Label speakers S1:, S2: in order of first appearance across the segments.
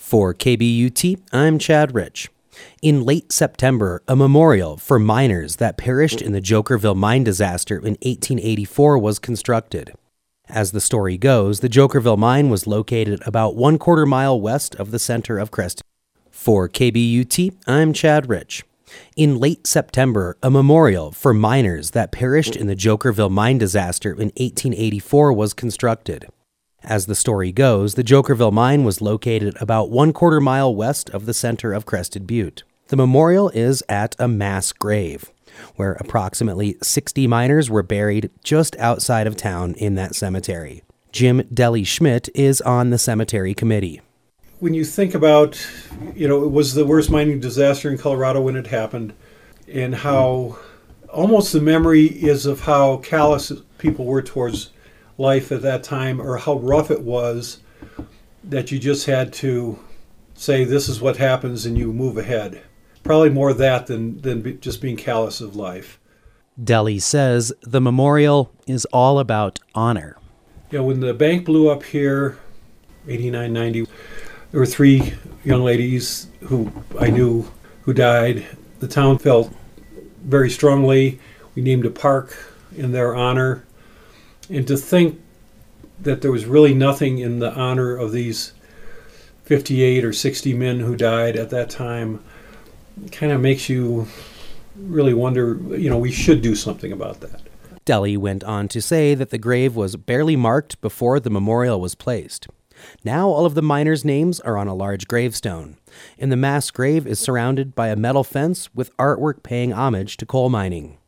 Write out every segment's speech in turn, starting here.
S1: For KBUT, I'm Chad Rich. In late September, a memorial for miners that perished in the Jokerville mine disaster in 1884 was constructed. As the story goes, the Jokerville mine was located about one quarter mile west of the center of Creston. For KBUT, I'm Chad Rich. In late September, a memorial for miners that perished in the Jokerville mine disaster in 1884 was constructed. As the story goes, the Jokerville mine was located about one quarter mile west of the center of Crested Butte. The memorial is at a mass grave, where approximately 60 miners were buried just outside of town in that cemetery. Jim Deli Schmidt is on the cemetery committee.
S2: When you think about, you know, it was the worst mining disaster in Colorado when it happened, and how almost the memory is of how callous people were towards life at that time or how rough it was that you just had to say this is what happens and you move ahead. Probably more that than than be, just being callous of life.
S1: Deli says the memorial is all about honor.
S2: Yeah, when the bank blew up here, 89, 90, there were three young ladies who I knew who died. The town felt very strongly. We named a park in their honor. And to think that there was really nothing in the honor of these 58 or 60 men who died at that time kind of makes you really wonder, you know, we should do something about that.
S1: Deli went on to say that the grave was barely marked before the memorial was placed. Now all of the miners' names are on a large gravestone, and the mass grave is surrounded by a metal fence with artwork paying homage to coal mining.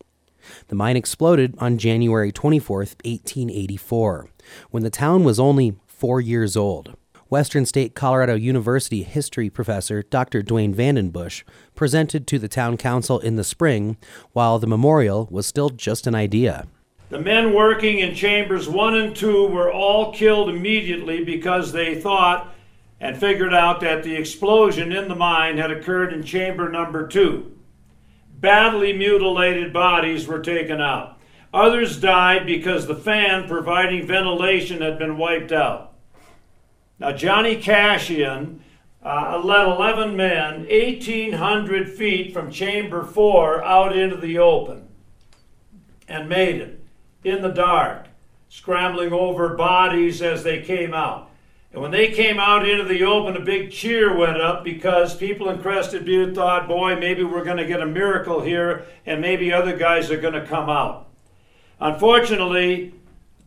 S1: The mine exploded on January 24, 1884, when the town was only four years old. Western State Colorado University history professor Dr. Duane Vandenbusche presented to the town council in the spring while the memorial was still just an idea.
S3: The men working in chambers one and two were all killed immediately because they thought and figured out that the explosion in the mine had occurred in chamber number two. Badly mutilated bodies were taken out. Others died because the fan providing ventilation had been wiped out. Now, Johnny Cashian uh, led 11 men 1,800 feet from chamber four out into the open and made it in the dark, scrambling over bodies as they came out. And when they came out into the open, a big cheer went up because people in Crested Butte thought, boy, maybe we're going to get a miracle here and maybe other guys are going to come out. Unfortunately,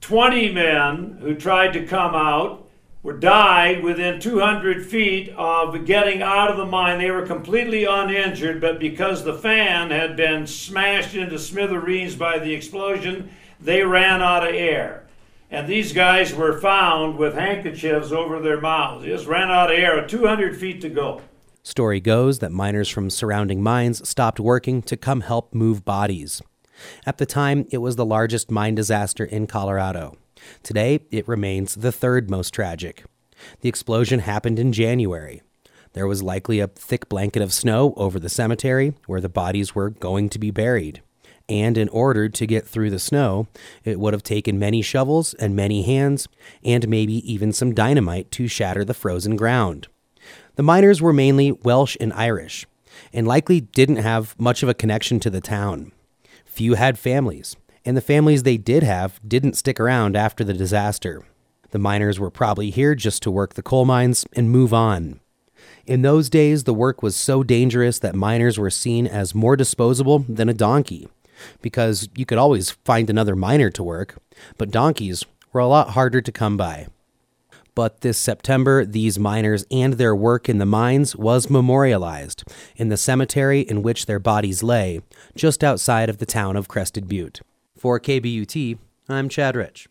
S3: 20 men who tried to come out were died within 200 feet of getting out of the mine. They were completely uninjured, but because the fan had been smashed into smithereens by the explosion, they ran out of air. And these guys were found with handkerchiefs over their mouths. They just ran out of air, 200 feet to go.
S1: Story goes that miners from surrounding mines stopped working to come help move bodies. At the time, it was the largest mine disaster in Colorado. Today, it remains the third most tragic. The explosion happened in January. There was likely a thick blanket of snow over the cemetery where the bodies were going to be buried and in order to get through the snow, it would have taken many shovels and many hands, and maybe even some dynamite to shatter the frozen ground. The miners were mainly Welsh and Irish, and likely didn't have much of a connection to the town. Few had families, and the families they did have didn't stick around after the disaster. The miners were probably here just to work the coal mines and move on. In those days, the work was so dangerous that miners were seen as more disposable than a donkey, because you could always find another miner to work, but donkeys were a lot harder to come by. But this September, these miners and their work in the mines was memorialized in the cemetery in which their bodies lay, just outside of the town of Crested Butte. For KBUT, I'm Chad Rich.